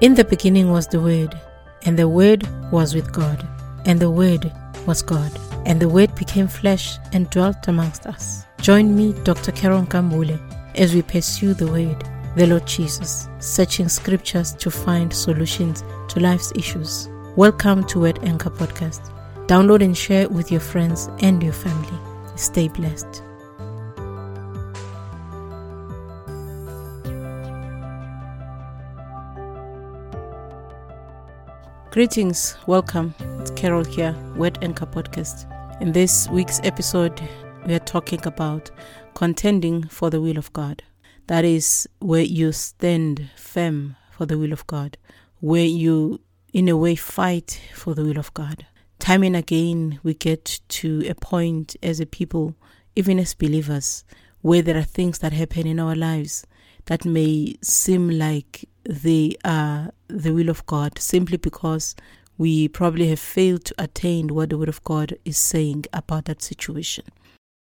In the beginning was the Word, and the Word was with God, and the Word was God. And the Word became flesh and dwelt amongst us. Join me, Dr. Carol Kambule, as we pursue the Word, the Lord Jesus, searching scriptures to find solutions to life's issues. Welcome to Word Anchor Podcast. Download and share with your friends and your family. Stay blessed. Greetings, welcome. It's Carol here, Word Anchor Podcast. In this week's episode, we are talking about contending for the will of God. That is where you stand firm for the will of God, where you, in a way, fight for the will of God. Time and again, we get to a point as a people, even as believers, where there are things that happen in our lives that may seem like they are the will of God simply because we probably have failed to attain what the Word of God is saying about that situation.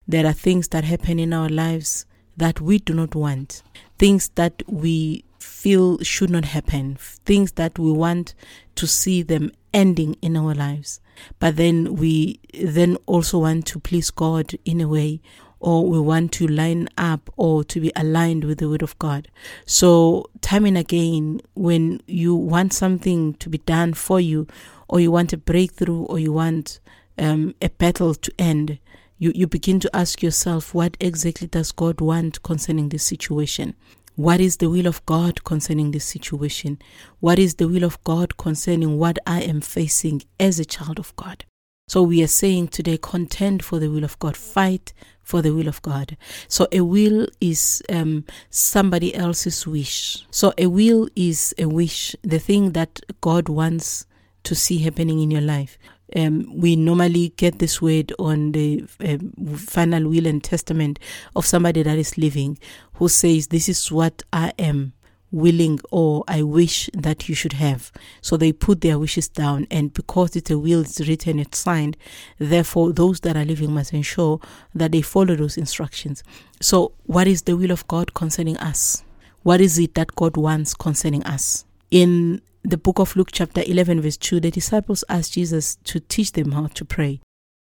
There are things that happen in our lives that we do not want, things that we feel should not happen, things that we want to see them ending in our lives. But then we then also want to please God in a way or we want to line up or to be aligned with the word of God. So, time and again, when you want something to be done for you, or you want a breakthrough, or you want um, a battle to end, you, you begin to ask yourself, what exactly does God want concerning this situation? What is the will of God concerning this situation? What is the will of God concerning what I am facing as a child of God? So we are saying today, contend for the will of God, fight for the will of God. So a will is um, somebody else's wish. So a will is a wish, the thing that God wants to see happening in your life. Um, we normally get this word on the uh, final will and testament of somebody that is living who says, This is what I am willing or I wish that you should have. So they put their wishes down, and because it's a will, it's written, it's signed. Therefore, those that are living must ensure that they follow those instructions. So, what is the will of God concerning us? What is it that God wants concerning us? In the book of Luke, chapter 11, verse 2, the disciples asked Jesus to teach them how to pray.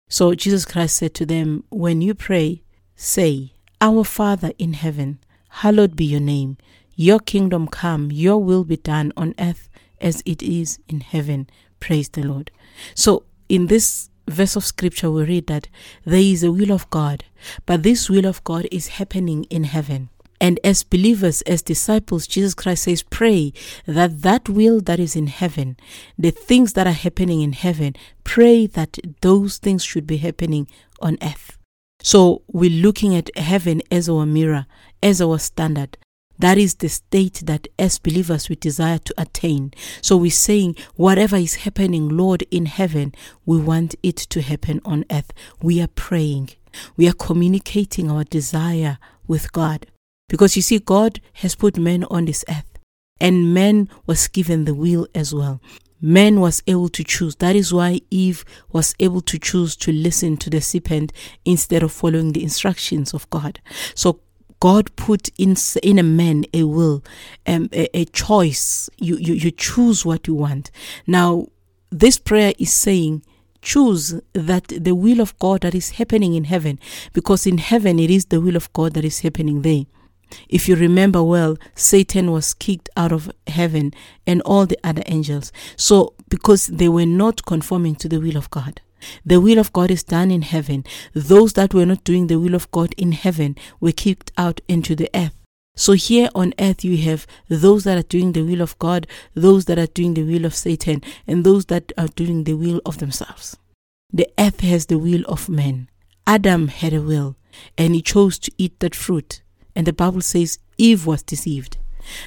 So Jesus Christ said to them, When you pray, say, Our Father in heaven, hallowed be your name. Your kingdom come, your will be done on earth as it is in heaven. Praise the Lord. So, in this verse of scripture, we read that there is a will of God, but this will of God is happening in heaven. And as believers, as disciples, Jesus Christ says, pray that that will that is in heaven, the things that are happening in heaven, pray that those things should be happening on earth. So we're looking at heaven as our mirror, as our standard. That is the state that as believers we desire to attain. So we're saying, whatever is happening, Lord, in heaven, we want it to happen on earth. We are praying. We are communicating our desire with God. Because you see, God has put men on this earth, and man was given the will as well. Man was able to choose. That is why Eve was able to choose to listen to the serpent instead of following the instructions of God. So God put in in a man a will, um, a, a choice. You, you you choose what you want. Now, this prayer is saying choose that the will of God that is happening in heaven, because in heaven it is the will of God that is happening there. If you remember well, Satan was kicked out of heaven and all the other angels. So, because they were not conforming to the will of God. The will of God is done in heaven. Those that were not doing the will of God in heaven were kicked out into the earth. So here on earth you have those that are doing the will of God, those that are doing the will of Satan, and those that are doing the will of themselves. The earth has the will of man. Adam had a will, and he chose to eat that fruit. And the Bible says Eve was deceived.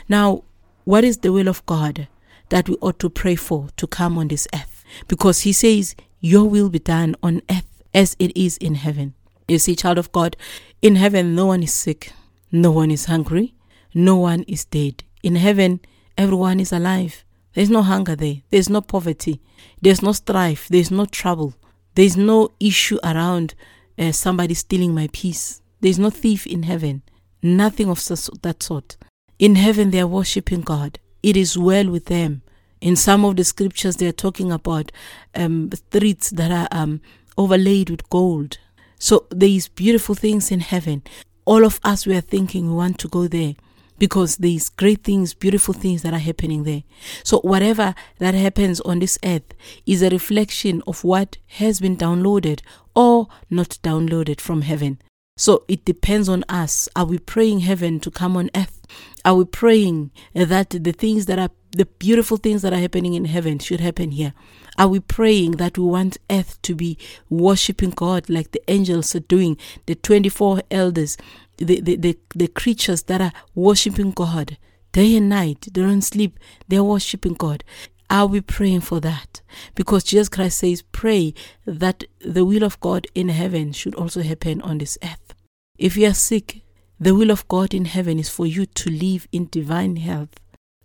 Now, what is the will of God that we ought to pray for to come on this earth? Because he says your will be done on earth as it is in heaven. You see, child of God, in heaven no one is sick, no one is hungry, no one is dead. In heaven, everyone is alive. There's no hunger there, there's no poverty, there's no strife, there's no trouble, there's no issue around uh, somebody stealing my peace. There's no thief in heaven, nothing of that sort. In heaven, they are worshiping God. it is well with them. In some of the scriptures, they are talking about um, streets that are um, overlaid with gold. So there is beautiful things in heaven. All of us, we are thinking we want to go there because there's great things, beautiful things that are happening there. So whatever that happens on this earth is a reflection of what has been downloaded or not downloaded from heaven. So it depends on us. Are we praying heaven to come on earth? Are we praying that the things that are the beautiful things that are happening in heaven should happen here? Are we praying that we want earth to be worshiping God like the angels are doing, the 24 elders, the, the, the, the creatures that are worshiping God day and night? They don't sleep, they're worshiping God. Are we praying for that? Because Jesus Christ says, pray that the will of God in heaven should also happen on this earth. If you are sick, the will of God in heaven is for you to live in divine health.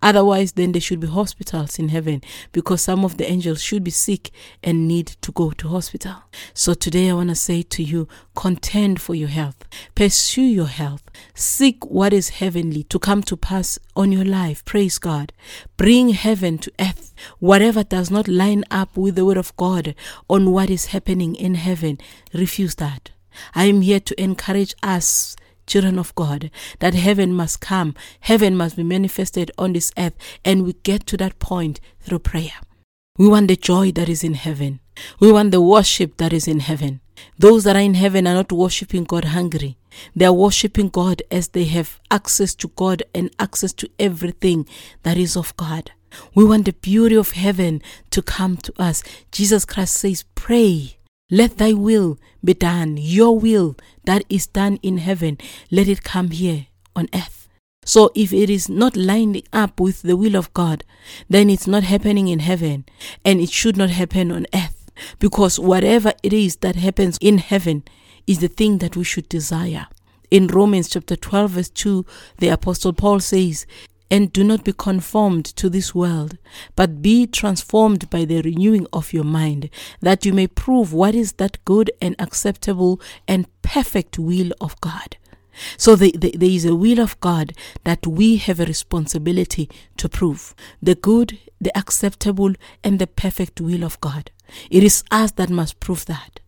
Otherwise, then there should be hospitals in heaven because some of the angels should be sick and need to go to hospital. So today I want to say to you, contend for your health. Pursue your health. Seek what is heavenly to come to pass on your life. Praise God. Bring heaven to earth. Whatever does not line up with the word of God on what is happening in heaven, refuse that. I am here to encourage us children of God, that heaven must come, heaven must be manifested on this earth, and we get to that point through prayer. We want the joy that is in heaven. We want the worship that is in heaven. Those that are in heaven are not worshiping God hungry. They are worshiping God as they have access to God and access to everything that is of God. We want the beauty of heaven to come to us. Jesus Christ says, Pray let thy will be done, your will that is done in heaven, let it come here on earth. So if it is not lining up with the will of God, then it's not happening in heaven and it should not happen on earth. Because whatever it is that happens in heaven is the thing that we should desire. In Romans chapter 12, verse 2, the Apostle Paul says, and do not be conformed to this world, but be transformed by the renewing of your mind, that you may prove what is that good and acceptable and perfect will of God. So the, the, there is a will of God that we have a responsibility to prove the good, the acceptable, and the perfect will of God. It is us that must prove that.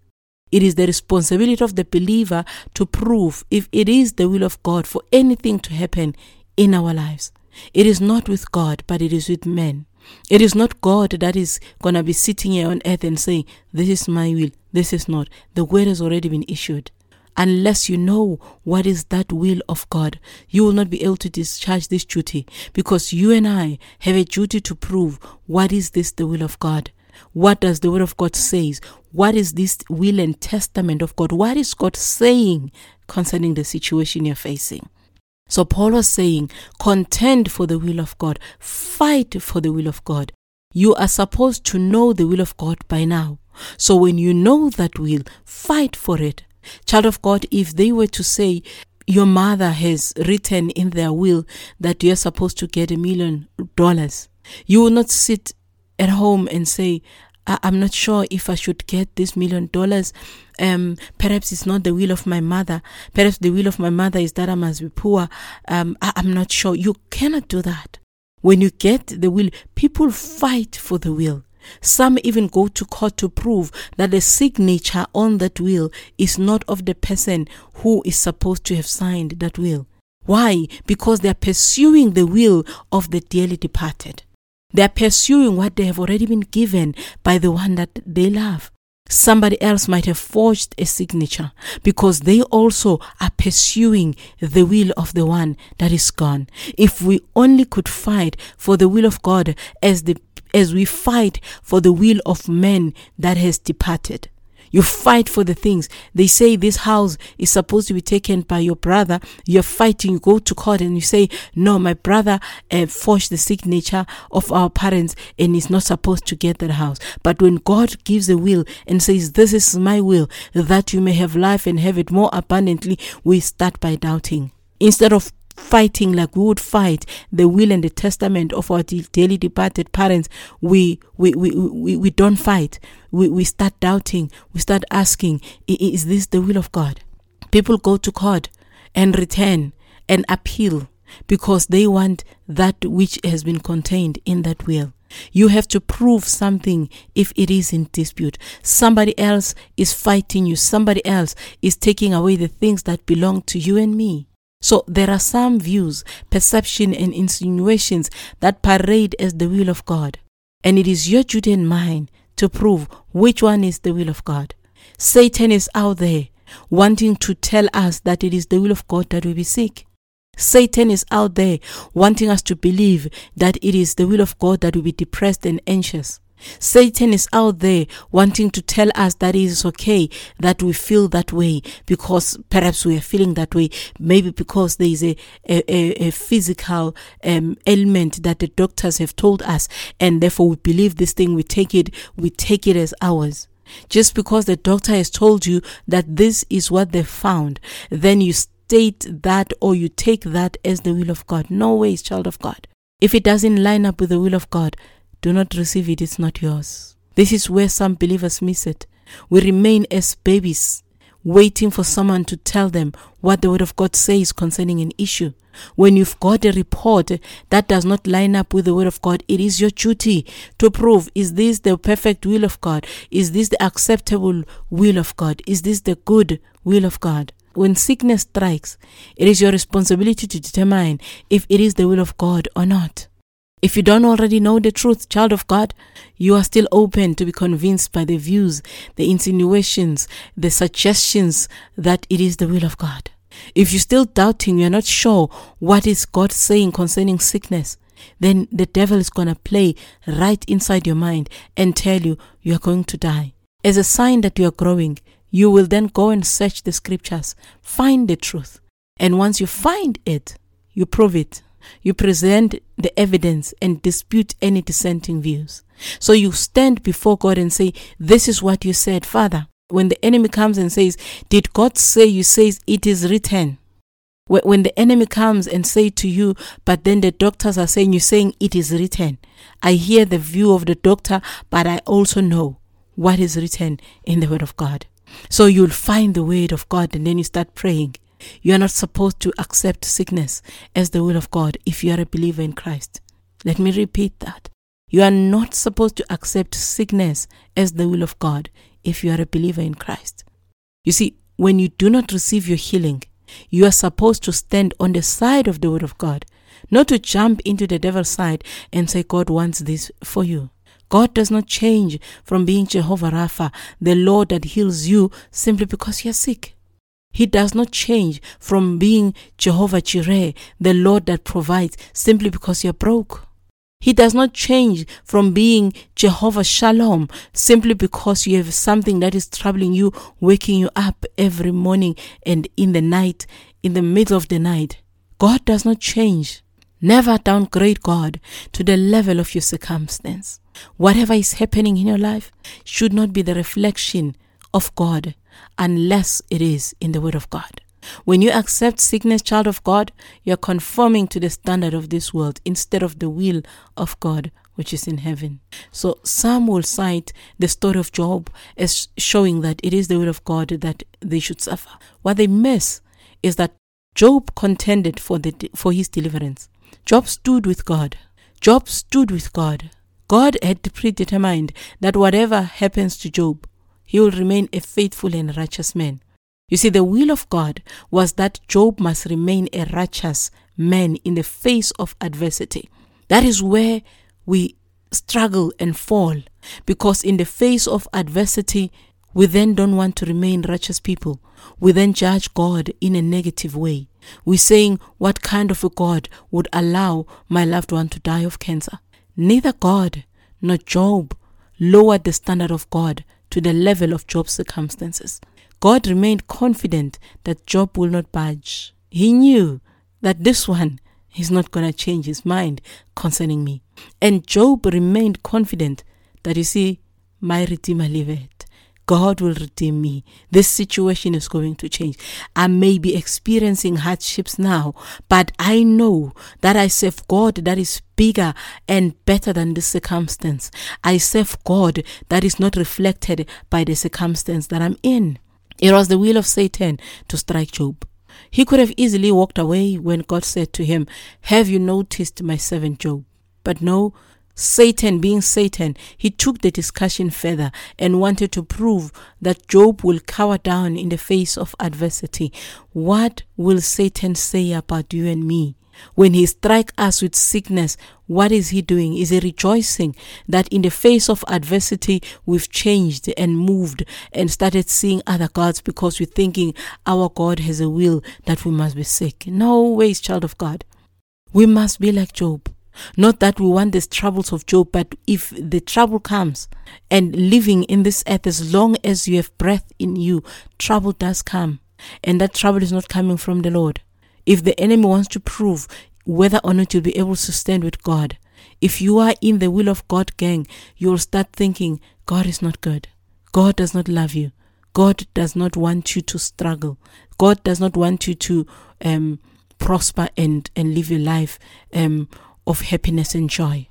It is the responsibility of the believer to prove if it is the will of God for anything to happen in our lives. It is not with God, but it is with men. It is not God that is going to be sitting here on earth and saying, This is my will, this is not. The word has already been issued. Unless you know what is that will of God, you will not be able to discharge this duty because you and I have a duty to prove what is this the will of God. What does the word of God says? What is this will and testament of God? What is God saying concerning the situation you're facing? So Paul was saying, contend for the will of God, fight for the will of God. You are supposed to know the will of God by now. So when you know that will, fight for it. Child of God, if they were to say, your mother has written in their will that you're supposed to get a million dollars, you will not sit at home and say, I- am not sure if I should get this million dollars. Um, perhaps it's not the will of my mother. Perhaps the will of my mother is that I must be poor. Um, I- I'm not sure. You cannot do that. When you get the will, people fight for the will. Some even go to court to prove that the signature on that will is not of the person who is supposed to have signed that will. Why? Because they are pursuing the will of the dearly departed. They are pursuing what they have already been given by the one that they love. Somebody else might have forged a signature because they also are pursuing the will of the one that is gone. If we only could fight for the will of God as the as we fight for the will of men that has departed. You fight for the things. They say this house is supposed to be taken by your brother. You're fighting. You go to court and you say, No, my brother uh, forged the signature of our parents and is not supposed to get that house. But when God gives a will and says, This is my will, that you may have life and have it more abundantly, we start by doubting. Instead of fighting like we would fight the will and the testament of our dearly departed parents, we we, we, we, we don't fight. We, we start doubting. We start asking, is this the will of God? People go to court and return and appeal because they want that which has been contained in that will. You have to prove something if it is in dispute. Somebody else is fighting you. Somebody else is taking away the things that belong to you and me. So there are some views, perception, and insinuations that parade as the will of God. And it is your duty and mine to prove which one is the will of God. Satan is out there wanting to tell us that it is the will of God that we be sick. Satan is out there wanting us to believe that it is the will of God that we be depressed and anxious. Satan is out there wanting to tell us that it is okay that we feel that way because perhaps we are feeling that way. Maybe because there is a, a, a physical um, ailment that the doctors have told us, and therefore we believe this thing, we take it, we take it as ours. Just because the doctor has told you that this is what they found, then you state that or you take that as the will of God. No way, child of God. If it doesn't line up with the will of God, do not receive it, it's not yours. This is where some believers miss it. We remain as babies, waiting for someone to tell them what the Word of God says concerning an issue. When you've got a report that does not line up with the Word of God, it is your duty to prove is this the perfect will of God? Is this the acceptable will of God? Is this the good will of God? When sickness strikes, it is your responsibility to determine if it is the will of God or not. If you don't already know the truth, child of God, you are still open to be convinced by the views, the insinuations, the suggestions that it is the will of God. If you're still doubting, you're not sure what is God saying concerning sickness, then the devil is going to play right inside your mind and tell you you are going to die. As a sign that you are growing, you will then go and search the scriptures, find the truth. And once you find it, you prove it. You present the evidence and dispute any dissenting views. So you stand before God and say, This is what you said, Father. When the enemy comes and says, Did God say you says it is written? When the enemy comes and say to you, but then the doctors are saying you're saying it is written. I hear the view of the doctor, but I also know what is written in the word of God. So you'll find the word of God and then you start praying. You are not supposed to accept sickness as the will of God if you are a believer in Christ. Let me repeat that. You are not supposed to accept sickness as the will of God if you are a believer in Christ. You see, when you do not receive your healing, you are supposed to stand on the side of the word of God, not to jump into the devil's side and say, God wants this for you. God does not change from being Jehovah Rapha, the Lord that heals you simply because you're sick. He does not change from being Jehovah Jireh, the Lord that provides, simply because you're broke. He does not change from being Jehovah Shalom simply because you have something that is troubling you, waking you up every morning and in the night, in the middle of the night. God does not change. Never downgrade God to the level of your circumstance. Whatever is happening in your life should not be the reflection of God unless it is in the Word of God. When you accept sickness, child of God, you're conforming to the standard of this world instead of the will of God, which is in heaven. So some will cite the story of Job as showing that it is the will of God that they should suffer. What they miss is that Job contended for the for his deliverance. Job stood with God. Job stood with God. God had predetermined that whatever happens to Job, he will remain a faithful and righteous man. You see, the will of God was that Job must remain a righteous man in the face of adversity. That is where we struggle and fall because in the face of adversity, we then don't want to remain righteous people. We then judge God in a negative way. We're saying, What kind of a God would allow my loved one to die of cancer? Neither God nor Job lowered the standard of God to the level of Job's circumstances. God remained confident that Job will not budge. He knew that this one is not going to change his mind concerning me. And Job remained confident that you see, my Redeemer liveth. God will redeem me. This situation is going to change. I may be experiencing hardships now, but I know that I serve God that is bigger and better than the circumstance. I serve God that is not reflected by the circumstance that I'm in. It was the will of Satan to strike Job. He could have easily walked away when God said to him, Have you noticed my servant Job? But no, Satan, being Satan, he took the discussion further and wanted to prove that Job will cower down in the face of adversity. What will Satan say about you and me? When he strike us with sickness, what is he doing? Is he rejoicing that in the face of adversity we've changed and moved and started seeing other gods because we're thinking our God has a will that we must be sick? No ways, child of God. We must be like Job. Not that we want the troubles of Job, but if the trouble comes and living in this earth, as long as you have breath in you, trouble does come. And that trouble is not coming from the Lord. If the enemy wants to prove whether or not you'll be able to stand with God, if you are in the will of God gang, you'll start thinking, God is not good. God does not love you. God does not want you to struggle. God does not want you to um, prosper and, and live your life um, of happiness and joy.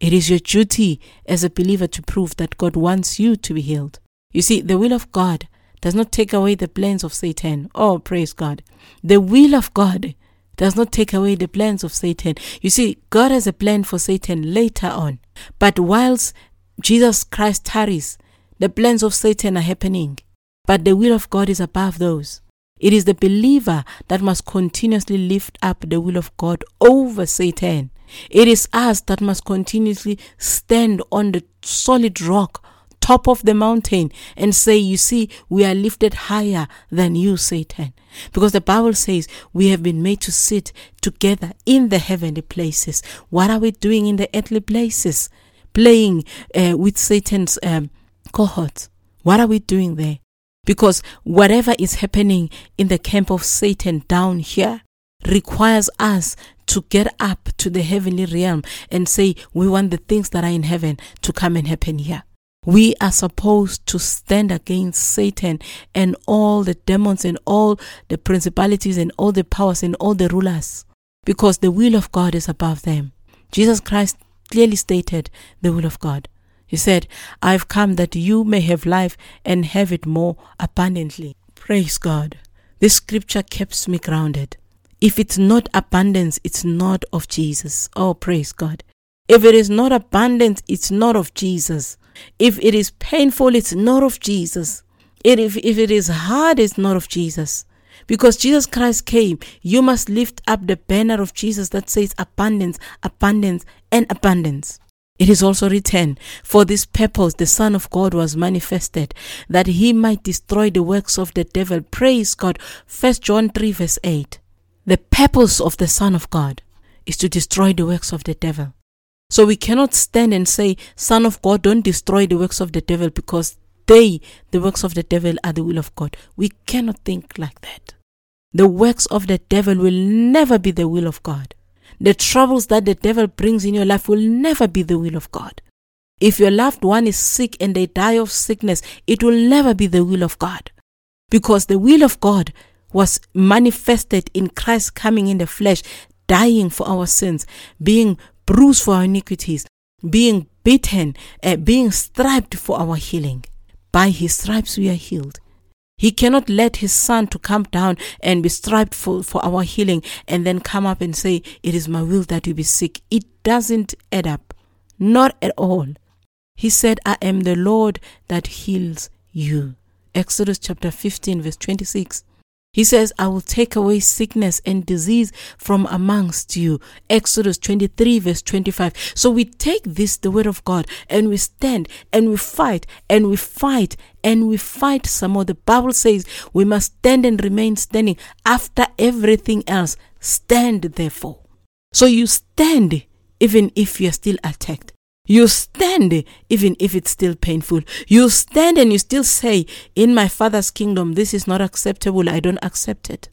It is your duty as a believer to prove that God wants you to be healed. You see, the will of God does not take away the plans of Satan. Oh, praise God. The will of God does not take away the plans of Satan. You see, God has a plan for Satan later on. But whilst Jesus Christ tarries, the plans of Satan are happening. But the will of God is above those. It is the believer that must continuously lift up the will of God over Satan. It is us that must continuously stand on the solid rock top of the mountain and say, You see, we are lifted higher than you, Satan. Because the Bible says we have been made to sit together in the heavenly places. What are we doing in the earthly places? Playing uh, with Satan's um, cohorts. What are we doing there? Because whatever is happening in the camp of Satan down here requires us to get up to the heavenly realm and say, We want the things that are in heaven to come and happen here. We are supposed to stand against Satan and all the demons and all the principalities and all the powers and all the rulers because the will of God is above them. Jesus Christ clearly stated the will of God. He said, I've come that you may have life and have it more abundantly. Praise God. This scripture keeps me grounded. If it's not abundance, it's not of Jesus. Oh, praise God. If it is not abundance, it's not of Jesus. If it is painful, it's not of Jesus. If, if it is hard, it's not of Jesus. Because Jesus Christ came, you must lift up the banner of Jesus that says abundance, abundance, and abundance. It is also written, For this purpose the Son of God was manifested, that he might destroy the works of the devil. Praise God. 1 John 3, verse 8. The purpose of the Son of God is to destroy the works of the devil. So we cannot stand and say, Son of God, don't destroy the works of the devil because they, the works of the devil, are the will of God. We cannot think like that. The works of the devil will never be the will of God. The troubles that the devil brings in your life will never be the will of God. If your loved one is sick and they die of sickness, it will never be the will of God. Because the will of God was manifested in Christ coming in the flesh, dying for our sins, being bruised for our iniquities, being beaten, uh, being striped for our healing. By his stripes we are healed. He cannot let his son to come down and be striped for, for our healing and then come up and say, It is my will that you be sick. It doesn't add up. Not at all. He said, I am the Lord that heals you. Exodus chapter 15, verse 26. He says, I will take away sickness and disease from amongst you. Exodus 23, verse 25. So we take this, the word of God, and we stand and we fight and we fight and we fight some more. The Bible says we must stand and remain standing after everything else. Stand therefore. So you stand even if you're still attacked. You stand even if it's still painful. You stand and you still say, In my Father's kingdom, this is not acceptable. I don't accept it.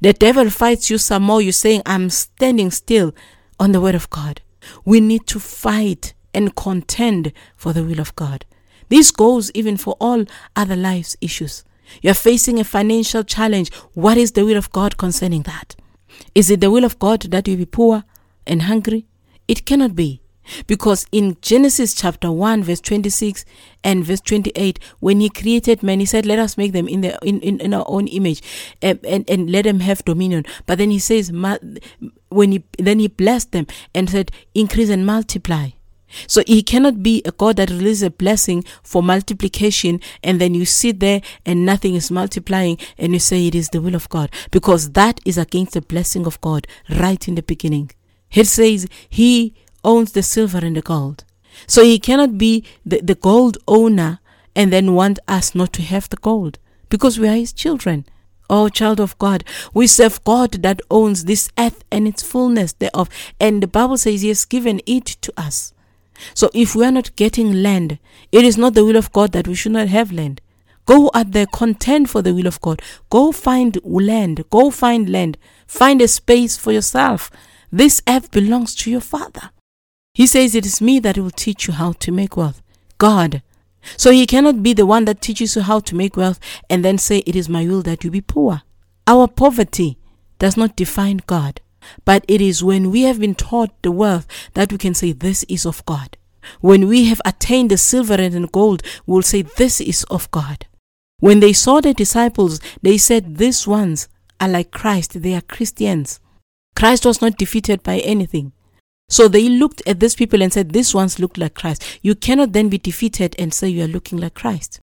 The devil fights you some more. You're saying, I'm standing still on the word of God. We need to fight and contend for the will of God. This goes even for all other life's issues. You're facing a financial challenge. What is the will of God concerning that? Is it the will of God that you be poor and hungry? It cannot be. Because in Genesis chapter 1, verse 26 and verse 28, when he created man, he said, Let us make them in, the, in, in, in our own image and, and, and let them have dominion. But then he says, when he then he blessed them and said, Increase and multiply. So he cannot be a God that releases a blessing for multiplication and then you sit there and nothing is multiplying and you say it is the will of God because that is against the blessing of God right in the beginning. It says he owns the silver and the gold. So he cannot be the, the gold owner and then want us not to have the gold because we are his children. Oh, child of God, we serve God that owns this earth and its fullness thereof. And the Bible says he has given it to us. So if we are not getting land, it is not the will of God that we should not have land. Go at the contend for the will of God. Go find land. Go find land. Find a space for yourself. This earth belongs to your Father. He says, It is me that will teach you how to make wealth. God. So he cannot be the one that teaches you how to make wealth and then say, It is my will that you be poor. Our poverty does not define God, but it is when we have been taught the wealth that we can say, This is of God. When we have attained the silver and the gold, we'll say, This is of God. When they saw the disciples, they said, These ones are like Christ, they are Christians. Christ was not defeated by anything. So they looked at these people and said, These ones look like Christ. You cannot then be defeated and say you are looking like Christ.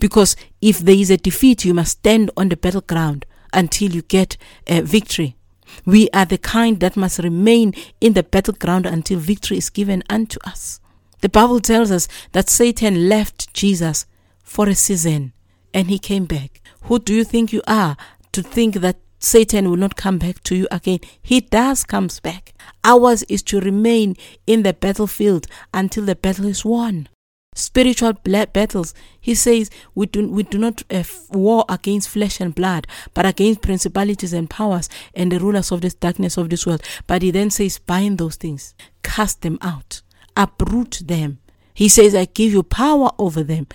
Because if there is a defeat, you must stand on the battleground until you get a victory. We are the kind that must remain in the battleground until victory is given unto us. The Bible tells us that Satan left Jesus for a season and he came back. Who do you think you are to think that Satan will not come back to you again. He does comes back. Ours is to remain in the battlefield until the battle is won. Spiritual battles, he says, we do, we do not uh, war against flesh and blood, but against principalities and powers and the rulers of this darkness of this world. But he then says, bind those things, cast them out, uproot them. He says, I give you power over them.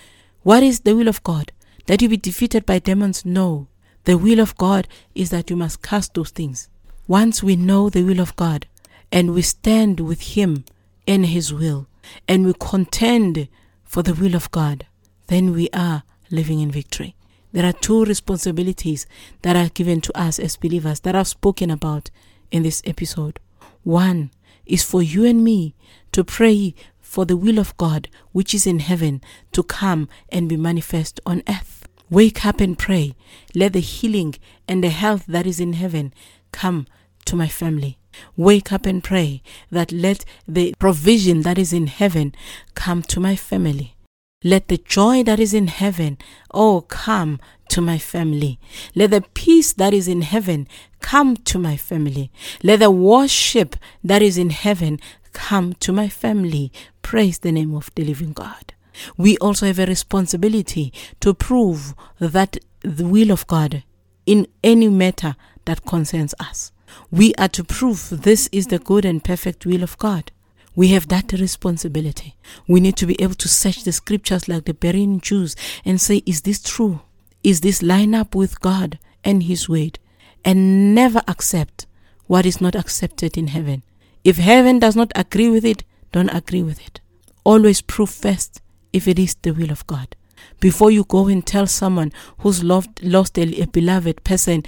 What is the will of God? That you be defeated by demons? No. The will of God is that you must cast those things. Once we know the will of God and we stand with Him in His will and we contend for the will of God, then we are living in victory. There are two responsibilities that are given to us as believers that I've spoken about in this episode. One is for you and me to pray for the will of God, which is in heaven, to come and be manifest on earth. Wake up and pray. Let the healing and the health that is in heaven come to my family. Wake up and pray that let the provision that is in heaven come to my family. Let the joy that is in heaven, oh, come to my family. Let the peace that is in heaven come to my family. Let the worship that is in heaven come to my family. Praise the name of the living God we also have a responsibility to prove that the will of God in any matter that concerns us. We are to prove this is the good and perfect will of God. We have that responsibility. We need to be able to search the scriptures like the Berean Jews and say, is this true? Is this line up with God and His word? And never accept what is not accepted in heaven. If heaven does not agree with it, don't agree with it. Always prove first if it is the will of God. Before you go and tell someone who's loved, lost a, a beloved person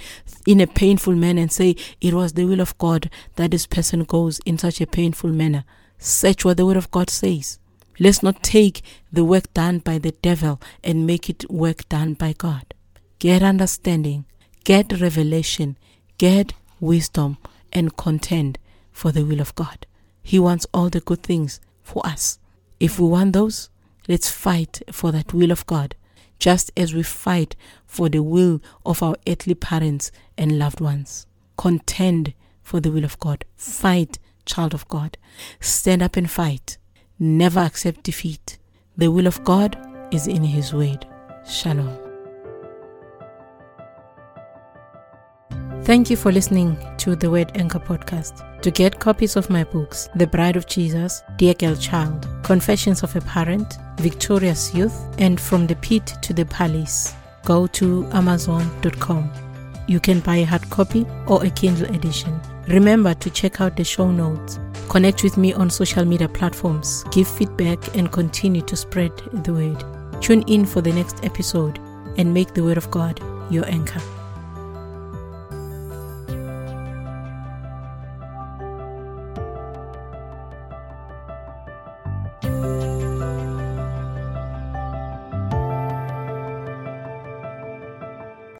in a painful manner and say it was the will of God that this person goes in such a painful manner, search what the word of God says. Let's not take the work done by the devil and make it work done by God. Get understanding, get revelation, get wisdom, and contend for the will of God. He wants all the good things for us. If we want those, Let's fight for that will of God, just as we fight for the will of our earthly parents and loved ones. Contend for the will of God. Fight, child of God. Stand up and fight. Never accept defeat. The will of God is in His word. Shalom. Thank you for listening to the Word Anchor podcast. To get copies of my books, The Bride of Jesus, Dear Girl Child, Confessions of a Parent, Victorious Youth, and From the Pit to the Palace, go to Amazon.com. You can buy a hard copy or a Kindle edition. Remember to check out the show notes Connect with me on social media platforms, give feedback, and continue to spread the word. Tune in for the next episode and make the Word of God your anchor.